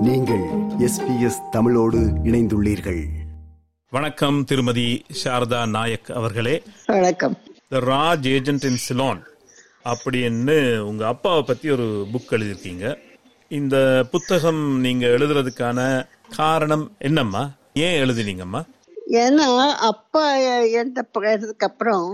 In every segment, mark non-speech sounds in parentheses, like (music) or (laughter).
நீங்கள் எஸ்பிஎஸ் தமிழோடு இணைந்துள்ளீர்கள். வணக்கம் திருமதி சாரதா நாயக் அவர்களே. வணக்கம். The Raj agent in Ceylon அப்படின்னு உங்க அப்பாவை பத்தி ஒரு புக் எழுதியிருக்கீங்க. இந்த புத்தகம் நீங்க எழுதுறதுக்கான காரணம் என்னம்மா? ஏன் எழுதினீங்கம்மா? ஏன்னா அப்பா இறந்த போனதுக்கு அப்புறம்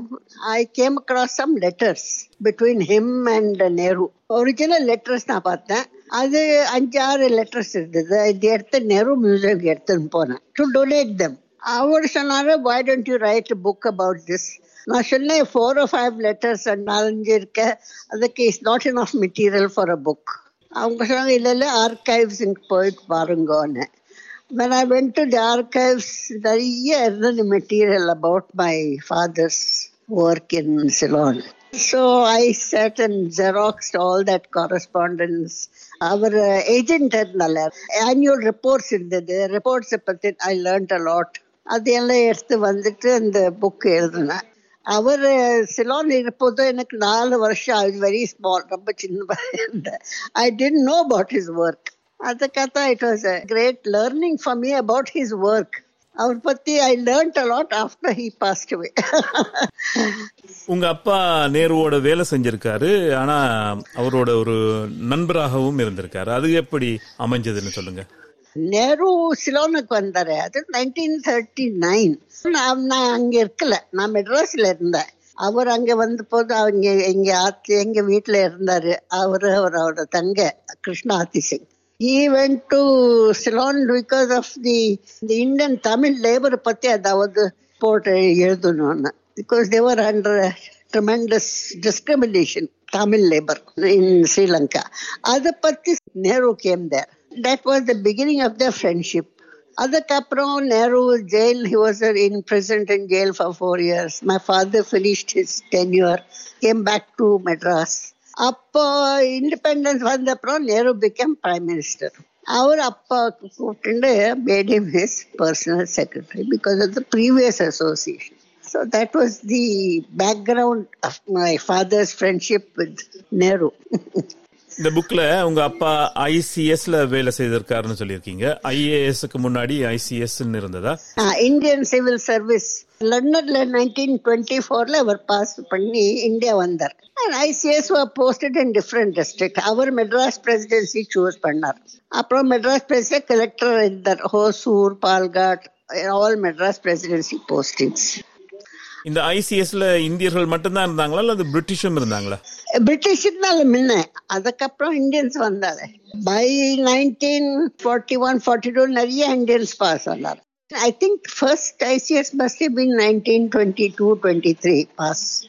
I came across some letters between him and Nehru original letters நான் பார்த்தேன். அது அஞ்சு ஆறு லெட்டர்ஸ் இருந்தது. இது எடுத்து நேரு மியூசியம் எடுத்துன்னு போனேன். டு டொனேட் தம் அவர் சொன்னாரு why don't you write book about this நான் சொன்னேன் ஃபோர் ஓ ஃபைவ் லெட்டர்ஸ் நாலஞ்சு இருக்க. அதுக்கு is not enough material for a book அவங்க சொன்னாங்க இல்லை இல்லை ஆர்கைவ்ஸுக்கு போயிட்டு பாருங்கன்னு. When I went to the archives, நிறைய இருந்தது material about my father's work in Ceylon. So I sat and xeroxed all that correspondence. அவர் ஏஜென்ட் இருந்தால ஆனுவல் ரிப்போர்ட்ஸ் இருந்தது. ரிப்போர்ட்ஸை பற்றி ஐ லேர்ன்ட் அ லாட் அதையெல்லாம் எடுத்து வந்துட்டு அந்த புக் எழுதினேன். அவர் சிலோன் இருப்போது எனக்கு நாலு வருஷம் ஐ வெரி ஸ்மால் ரொம்ப சின்ன இருந்தேன் I didn't know about his work அதுக்காக it was a great learning for me about his work அவர் பத்தி I learnt a lot after he passed away உங்க அப்பா நேருவோட வேலை செஞ்சிருக்காரு ஆனா அவரோட ஒரு நண்பராகவும் இருந்திருக்காரு. அது எப்படி அமைஞ்சதுன்னு சொல்லுங்க. நேரு சிலோனுக்கு வந்தாரு. அது நைன்டீன் தேர்ட்டி நைன் நான் நான் அங்க இருக்கல. நான் மெட்ராஸ்ல இருந்தேன். அவர் அங்க வந்த போது அவங்க எங்க ஆத்து எங்க வீட்டுல இருந்தாரு. அவரு அவரோட தங்க கிருஷ்ணா ஆத்தி Singh. He went to Ceylon because of the the Indian Tamil labor பத்தி அதாவது போட்டு எழுதணும்னு because they were under tremendous discrimination Tamil labor in Sri Lanka அதை பத்தி Nehru came there that was the beginning of their friendship அதுக்கப்புறம் Nehru jail he was in prison in jail for four years my father finished his tenure came back to madras அப்போ independence வந்த அப்புறம் Nehru become prime minister அவர் அப்பா கூப்பிட்டு made him his personal secretary because of the previous association so that was the background of my father's friendship with Nehru இந்த புக்ல உங்க அப்பா ஐசிஎஸ்ல வேலை செய்திருக்காருன்னு சொல்லியிருக்கீங்க. ஐஏஎஸ்க்கு முன்னாடி ஐசிஎஸ் இருந்ததா? இந்தியன் சிவில் சர்வீஸ் லண்டன்ல நைன்டீன் டுவெண்ட்டி ஃபோர்ல அவர் பாஸ் பண்ணி இந்தியா வந்தார். ICS posted in different district our Madras presidency choose பண்ணார். அப்புறம் மெட்ராஸ் பிரசிடென்ட் கலெக்டர் இருந்தார். Hosur Palghat all Madras presidency postings இந்த ஐசிஎஸ்ல இந்தியர்கள் மட்டும்தான் இருந்தாங்களா? அல்லது பிரிட்டிஷும் இருந்தாங்களா? பிரிட்டிஷ்னால முன்ன அதுக்கப்புறம் இந்தியன்ஸ் வந்தாரு by nineteen forty one forty two நிறைய இந்தியன்ஸ் பாஸ் ஆனார் I think first ICS must been nineteen twenty two twenty three pass.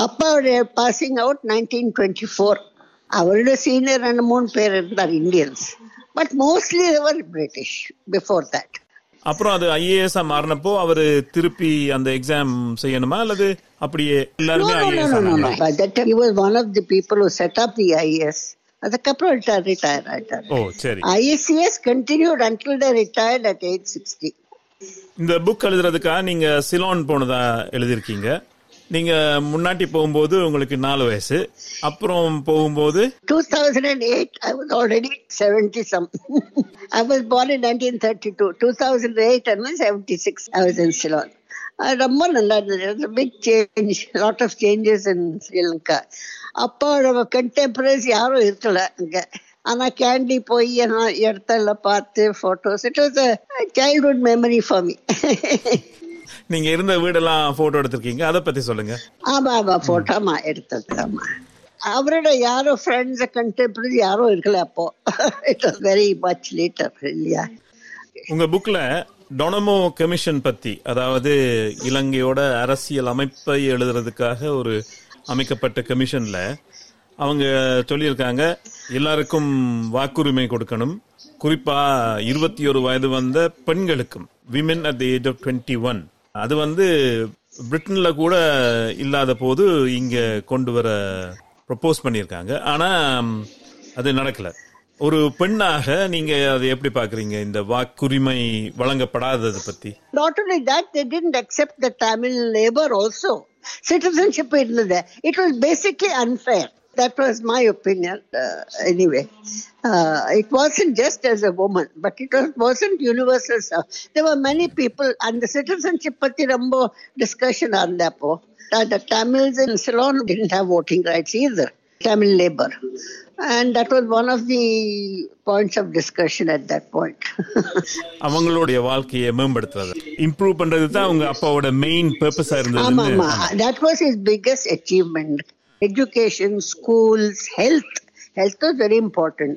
அப்பாவுடைய passing out nineteen twenty four அவரோட சீனியர் ரெண்டு மூணு பேர் இருந்தார் இந்தியன்ஸ். பட் மோஸ்ட்லி அவர் பிரிட்டிஷ் பிஃபோர் தட் அப்புறம் அது ஐஏஎஸ் மாறினப்போ அவரு திருப்பி அந்த எக்ஸாம் செய்யணுமா? அல்லது அப்படியே எல்லாருமே No, no, IAS no, no, no, ஆனாங்களா? no. By that time, he was one of the people who set up the IAS. அதுக்கப்புறம் ரிட்டையர் ரிட்டையர் ஆயிட்டார் ஓ சரி. ISCS continued until the retired at age sixty இந்த book எழுதுறதுக்காக நீங்க சிலோன் போனதா எழுதியிருக்கீங்க? நீங்க முன்னாடி போகும்போது உங்களுக்கு நாலு வயசு அப்புறம் போகும்போது? Two thousand and eight I was already seventy some I was born in nineteen thirty two two thousand eight and seventy six I was in Ceylon ரொம்ப நல்லா இருந்தது. Big change lot of changes in Sri Lanka அப்போ நம்ம contemporaries யாரும் இருக்கல அங்கே. ஆனால் candy போய் நான் இடத்தெல்லாம் பார்த்து photos it was childhood memory for me நீங்க இருந்த வீடெல்லாம் போட்டோ எடுத்திருக்கீங்க? அதை பத்தி சொல்லுங்க. ஆமா ஆமா போட்டோமா எடுத்தது ஆமா. அவரோட யாரோ ஃப்ரெண்ட்ஸ் கண்டெம்பரரி யாரும் இருக்கல அப்போ. It was very much later இல்லையா? உங்க புக்ல டொனமோ கமிஷன் பத்தி அதாவது இலங்கையோட அரசியல் அமைப்பை எழுதுறதுக்காக ஒரு அமைக்கப்பட்ட கமிஷன்ல அவங்க சொல்லியிருக்காங்க எல்லாருக்கும் வாக்குரிமை கொடுக்கணும். குறிப்பா இருபத்தி ஒரு வயது வந்த பெண்களுக்கும் women at the age of twenty one அது வந்து பிரிட்டன்ல கூட இல்லாத போது இங்க கொண்டு வர ப்ரப்போஸ் பண்ணியிருக்காங்க. ஆனா அது நடக்கல. ஒரு பெண்ணாக நீங்க அதை எப்படி பாக்குறீங்க இந்த வாக்குரிமை வழங்கப்படாதது பத்தி. Not only that they didn't accept the Tamil labour also citizenship இருந்தது. It was basically unfair That was my opinion. Uh, anyway, uh, it wasn't just as a woman, but it was, wasn't universal. stuff. There were many people, and the citizenship patti rambo discussion on that. Uh, the Tamils in Ceylon didn't have voting rights either. Tamil labor. And that was one of the points of discussion at that point. அவங்களுடைய வாழ்க்கையை மேம்படுத்துறது improve பண்றது தான் அவங்க அப்பாவோட main பர்பஸா ஆமா இருந்தது ஆமா that was his biggest achievement education schools health. Health was very important.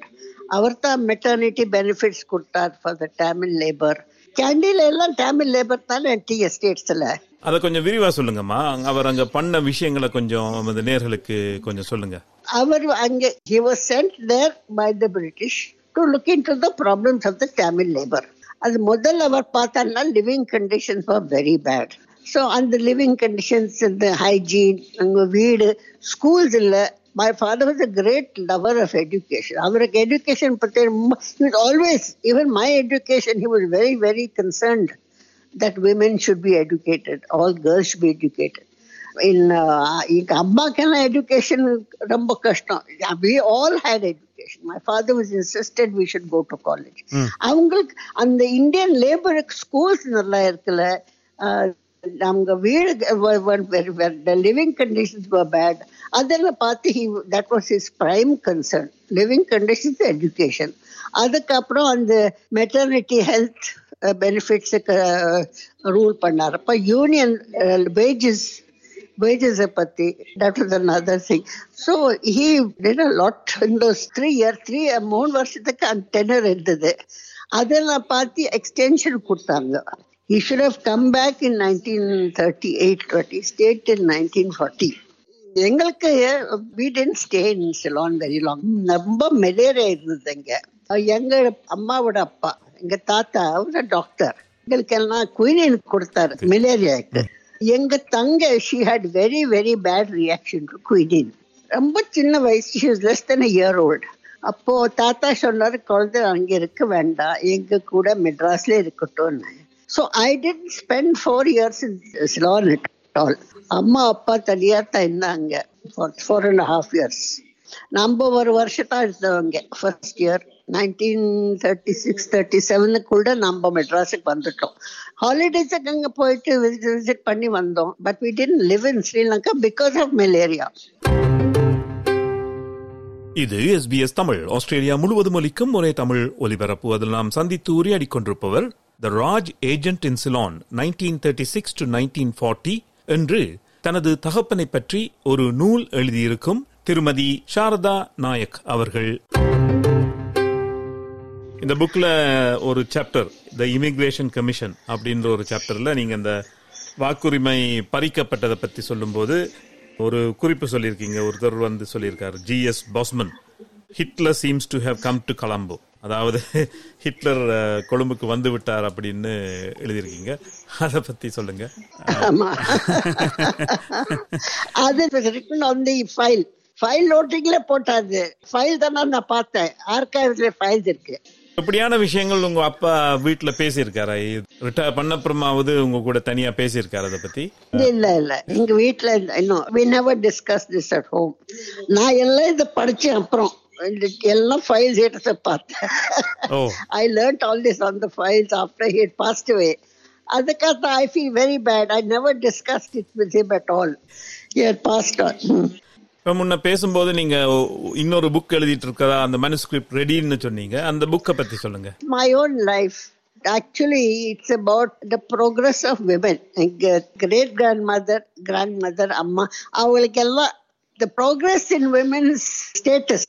அவர் தான் மெட்டர்னிட்டி பெனிஃபிட்ஸ் கொடுத்தார் ஃபார் த தமிழ் லேபர் கேண்டில எல்லாம் தமிழ் லேபர் தானே டி எஸ்டேட்ஸ்ல அதை கொஞ்சம் விரிவா சொல்லுங்கம்மா. அவர் அங்க பண்ண விஷயங்களை கொஞ்சம் அந்த நேர்களுக்கு கொஞ்சம் சொல்லுங்க. அவர் அங்க he was sent there by the british to look into the problems of the tamil labor. அது முதல்ல அவர் பார்த்தாருன்னா living conditions were very bad so அந்த லிவிங் கண்டிஷன்ஸ் இந்த ஹைஜீன் அங்க வீடு ஸ்கூல்ஸ் இல்ல my father was a great lover of education அவருக்கு education பற்றி ரொம்ப he was always even my education he was very very concerned that women should be educated all girls should be educated in uh, எங்க அம்மாக்கெல்லாம் education ரொம்ப கஷ்டம் we all had education my father was insisted we should go to college அவங்களுக்கு அந்த Indian லேபருக்கு schools நல்லா இருக்குல்ல நாங்கள் வீடு the living conditions bad அதெல்லாம் பார்த்து he that was is prime concern living conditions education அதுக்கப்புறம் அந்த மெட்டர்னிட்டி ஹெல்த் பெனிஃபிட்ஸுக்கு ரூல் பண்ணார் அப்போ யூனியன் வேஜஸ் வேஜஸை பற்றி that was another so he did a lot in those three year three மூணு வருஷத்துக்கு அந்த டென்னர் இருந்தது அதெல்லாம் பார்த்து எக்ஸ்டென்ஷன் கொடுத்தாங்க he should have come back in 1938 but he stayed till 1940 எங்களுக்கு we didn't stay in Ceylon very long ரொம்ப malaria இருந்தது எங்க எங்க அம்மாவோட அப்பா எங்க தாத்தா அவர் டாக்டர் எங்களுக்கு எல்லாம் குயினின் கொடுத்தாரு மெலேரியாக்கு எங்க தங்க she had very very bad reaction to quinine ரொம்ப சின்ன வயசு she is less than year old அப்போ தாத்தா சொன்னார் குழந்தை அங்க இருக்க வேண்டாம் எங்க கூட மெட்ராஸ்ல இருக்கட்டும்னு. So I didn't spend four years in Ceylon it all அம்மா அப்பா தனியா தான் இருந்தாங்க for four and half years நம்ம ஒரு வருஷத்தா இருந்தவங்க first year nineteen thirty six thirty செவனுக்குள்ள நம்ம மெட்ராஸுக்கு வந்துட்டோம் ஹாலிடேஸுக்கு அங்கே போயிட்டு விசிட் பண்ணி வந்தோம். But we didn't live in Sri Lanka because of malaria இது S B S Tamil. Australia முழுவதும் ஒலிக்கும் ஒரே தமிழ் ஒலிபரப்பு. அதில் நாம் சந்தித்து உரையாடிக் கொண்டிருப்பவர் the Raj agent in Ceylon nineteen thirty six to nineteen forty என்று தனது தகப்பனை பற்றி ஒரு நூல் எழுதியிருக்கும் திருமதி சாரதா நாயக் அவர்கள். இந்த புக்ல ஒரு சாப்டர் த இமிகிரேஷன் கமிஷன் அப்படின்ற ஒரு சாப்டர்ல நீங்க இந்த வாக்குரிமை பறிக்கப்பட்டதை பத்தி சொல்லும்போது ஒரு குறிப்பு சொல்லியிருக்கீங்க. ஒருத்தர் வந்து சொல்லியிருக்காரு GS பாஸ்மன் Hitler seems to have come to Colombo அதாவது ஹிட்லர் கொழும்புக்கு வந்து விட்டார் அப்படின்னு எழுதியிருக்கீங்க. அதை பத்தி சொல்லுங்க. அது written on the file file நோட்டிங்ல போட்டாது. ஃபைல் தானே நான் பார்த்தேன். ஆர்கைவ்ஸ்ல ஃபைல்ஸ் இருக்கு. இப்படியான விஷயங்கள் உங்க அப்பா வீட்டுல பேசியிருக்காரா? ரிட்டையர் பண்ண அப்புறமாவது உங்க கூட தனியா பேசியிருக்காரு அதை பத்தி? இல்ல இல்ல எங்க வீட்ல இன்னும் we never discuss this at home. நான் எல்லாம் இதை படிச்சேன் அப்புறம். எல்லாம் ஃபைல்ஸ் எடுத்து பார்த்தேன் learnt all this on the files after he had passed away. அதுக்காக bad. I never discussed it with him at all. He had passed on. Hmm. இப்ப முன்ன பேசும்போது நீங்க இன்னொரு புக் எழுதிட்டு இருக்கதா அந்த மனுஸ்கிரிப்ட் ரெடின்னு சொன்னீங்க அந்த புக்கை பத்தி சொல்லுங்க My own life. Actually, it's about the progress of women. எங்க great grandmother, grandmother, அம்மா அவங்களுக்கெல்லாம் the progress in women's status.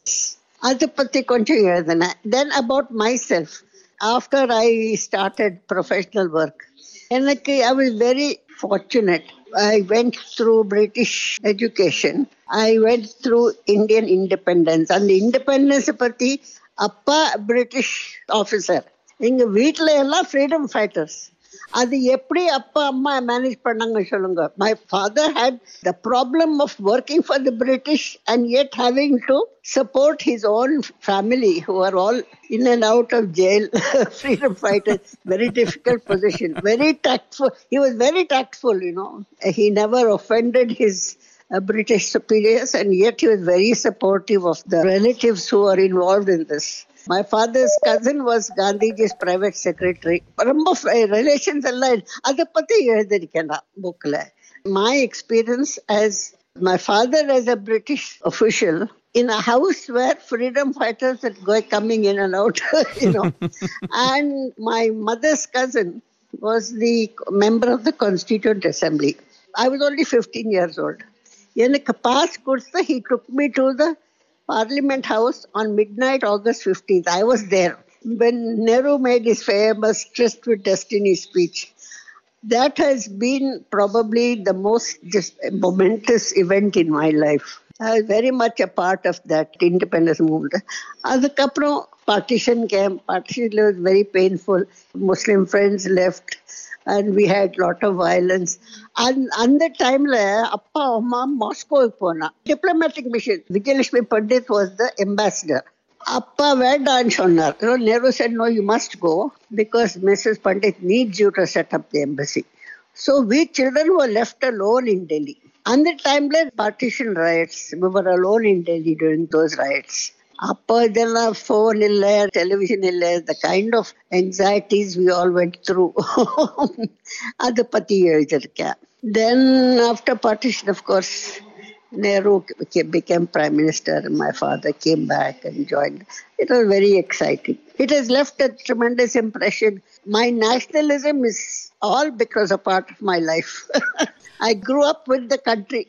அது பத்தி கொஞ்சம் எழுதினேன். Then about myself after I started professional work எனக்கு I was very fortunate I went through British education I went through Indian independence அந்த இண்டிபெண்டன்ஸை பற்றி அப்பா பிரிட்டிஷ் ஆஃபீஸர் எங்கள் வீட்டில் எல்லாம் ஃப்ரீடம் ஃபைட்டர்ஸ் அது எப்படி அப்பா அம்மா மேனேஜ் பண்ணாங்க சொல்லுங்க my father had the problem of working for the British and yet having to support his own family who are all in and out of jail freedom fighters very difficult position very tactful he was very tactful you know he never offended his uh, British superiors, and yet he was very supportive of the relatives who were involved in this. My father's cousin was Gandhiji's private secretary. ரொம்ப relations எல்லாம் அதை பத்தி எழுதிருக்கேன் நான் புக்ல my experience as my father as a British official in a house where freedom fighters were going coming in and out, (laughs) you know, and my mother's cousin was the member of the Constituent Assembly. I was only 15 years old. எனக்கு pass கொடுத்து he took me to the Parliament House on midnight August 15th. I was there when Nehru made his famous Tryst with Destiny speech that has been probably the most just momentous event in my life. I was very much a part of that independence movement. அதுக்கப்புறம் partition came. Partition was very painful. Muslim friends left And we had lot of violence. And அந்த டைம்ல அப்பா அம்மா மாஸ்கோவுக்கு போனா diplomatic mission Vijayalakshmi Pandit was the ambassador. அப்பா வேண்டான்னு சொன்னார் நெரு said no you must go because Mrs. Pandit needs you to set up the embassy. So we children were left alone in Delhi. அந்த டைம்ல partition riots we were alone in Delhi during those riots. அப்போ இதெல்லாம் phone இல்ல television இல்ல the kind of anxieties we all went through அதை பத்தி எழுதியிருக்கேன் then after partition of course Nehru became prime minister, and my father came back and joined. It was very exciting. It has left a tremendous impression. My nationalism is all because of part of my life. I grew up with the country.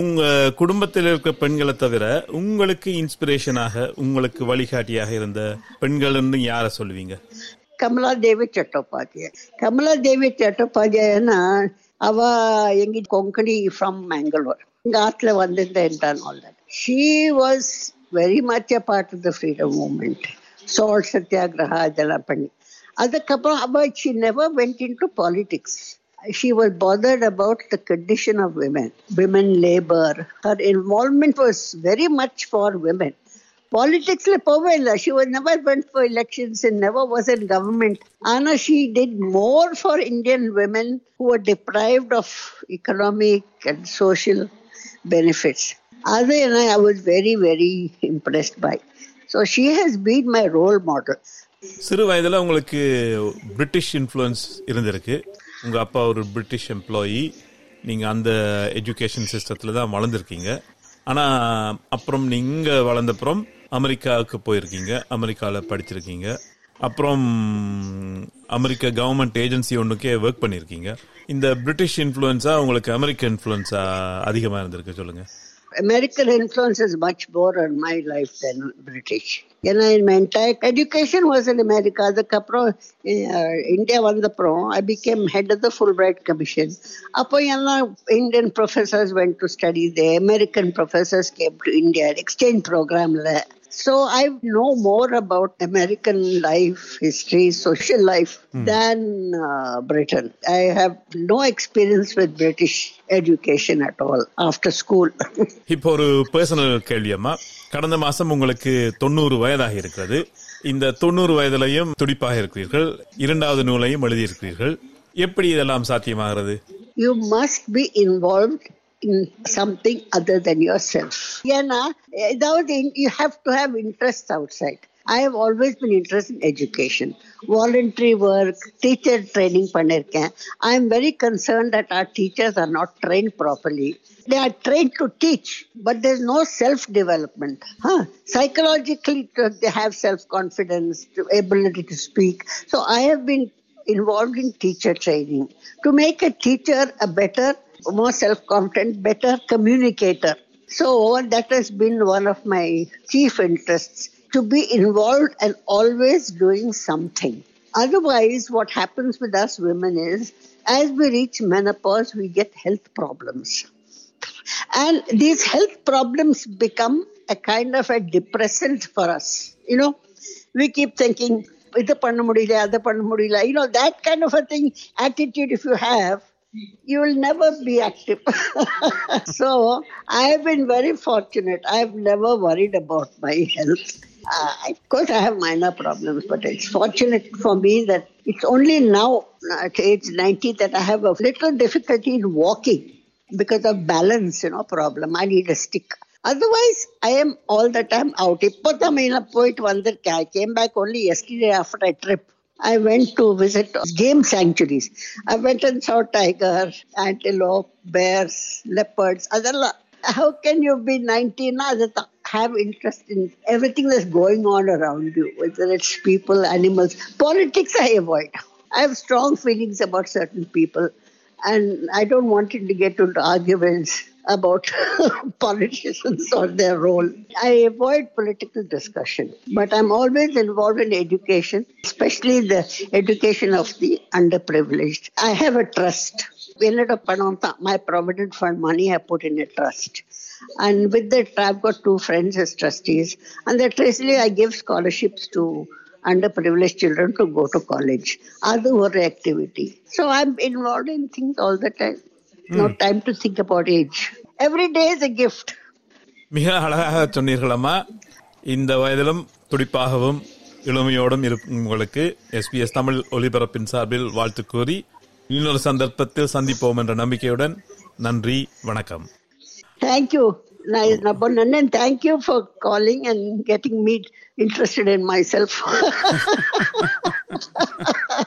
உங்க குடும்பத்தில் இருக்க பெண்களை தவிர உங்களுக்கு இன்ஸ்பிரேஷனாக உங்களுக்கு வழிகாட்டியாக இருந்த பெண்கள்னு யார சொல்லுவீங்க கமலா தேவி சட்டோபாத்தியாய் கமலா தேவி சட்டோபாத்தியாயனா அவ எங்க கொங்கணி ஃப்ரம் மேங்களூர் இங்க ஆத்துல வந்திருந்தேன் all that she was very much a part of the freedom movement salt satyagraha இதெல்லாம் பண்ணி. அதுக்கப்புறம் அவ she never went into politics she was bothered about the condition of women, women labor. Her involvement was very much for women. Politics povella. She was never went for elections and never was in government. Anna, she did more for Indian women who were deprived of economic and social benefits. Other and I, I was very, very impressed by. So she has been my role model. சிறு வயதுல உங்களுக்கு British influence இருந்திருக்கு உங்க அப்பா ஒரு British employee நீங்க அந்த education சிஸ்டத்துல தான் வளர்ந்துருக்கீங்க ஆனா அப்புறம் நீங்க வளர்ந்தப்புறம் அமெரிக்காவுக்கு போயிருக்கீங்க அமெரிக்காவில் படிச்சிருக்கீங்க அப்புறம் அமெரிக்க கவர்மெண்ட் ஏஜென்சி ஒன்றுக்கே ஒர்க் பண்ணியிருக்கீங்க இந்த பிரிட்டிஷ் இன்ஃப்ளூயன்ஸா உங்களுக்கு அமெரிக்க இன்ஃப்ளூயன்ஸா அதிகமா இருந்திருக்கு சொல்லுங்க. American influence is much more on my life than British. ஏன்னா என் எஜுகேஷன் my இன் அமெரிக்கா அதுக்கப்புறம் இந்தியா வந்தப்புறம் I became head of the Fulbright commission அப்போ எல்லாம் Indian professors went to study they American professors came to India exchange ப்ரோக்ராமில் So I know more about American life, history, social life than uh, Britain. I have no experience with British education at all after school. இப்போ ஒரு personal கேள்வி அம்மா கடந்த மாசம் உங்களுக்கு தொண்ணூறு வயதாக இருக்கிறது இந்த தொண்ணூறு வயதிலையும் துடிப்பாக இருக்கிறீர்கள் இரண்டாவது நூலையும் எழுதியிருக்கிறீர்கள் எப்படி இதெல்லாம் சாத்தியமாகிறது you must be involved in something other than yourself. ஏன்னா ஏதாவது you have to have interests outside. I have always been interested in education, voluntary work, teacher training பண்ணிருக்கேன். I am very concerned that our teachers are not trained properly. They are trained to teach, but there's no self-development. Huh? Psychologically, they have self-confidence, ability to speak. So I have been involved in teacher training to make a teacher a better, more self confident, better communicator. So that has been one of my chief interests to be involved and always doing something. Otherwise, what happens with us women is as we reach menopause, we get health problems. And these health problems become a kind of a depressant for us. You know, we keep thinking, இது பண்ண முடியல அதை பண்ண முடியல you know that kind of a thing attitude if you have you will never be active. (laughs) so I have been very fortunate. I have never worried about my health. Uh, of course, I have minor problems, but it's fortunate for me that it's only now at age 90 that I have a little difficulty in walking because of balance, you know, problem. I need a stick. Otherwise, I am all the time out. I came back only yesterday after a trip. I went to visit game sanctuaries. I went and saw tiger, antelope, bears, leopards, adella. How can you be 19? Have interest in everything that's going on around you, whether it's people, animals. Politics I avoid. I have strong feelings about certain people, and I don't want to get into arguments about (laughs) politicians or their role. I avoid political discussion, but I'm always involved in education, especially the education of the underprivileged. I have a trust. My provident fund money I put in a trust. And with that, I've got two friends as trustees. And that recently I give scholarships to underprivileged children to go to college. Other activity. So I'm involved in things all the time. No time to think about age. Every day is a gift. மிக அழகாக சொன்னீர்கள் அம்மா இந்த வயதிலும் துடிப்பாகவும் இளமையோடும் இருக்கும் உங்களுக்கு SBS Tamil ஒலிபரப்பின் சார்பில் வாழ்த்து கூறி இன்னொரு சந்தர்ப்பத்தில் சந்திப்போம் என்ற நம்பிக்கையுடன் நன்றி வணக்கம் Thank you. Nice, Nabonan, thank you for calling and getting me interested in (laughs)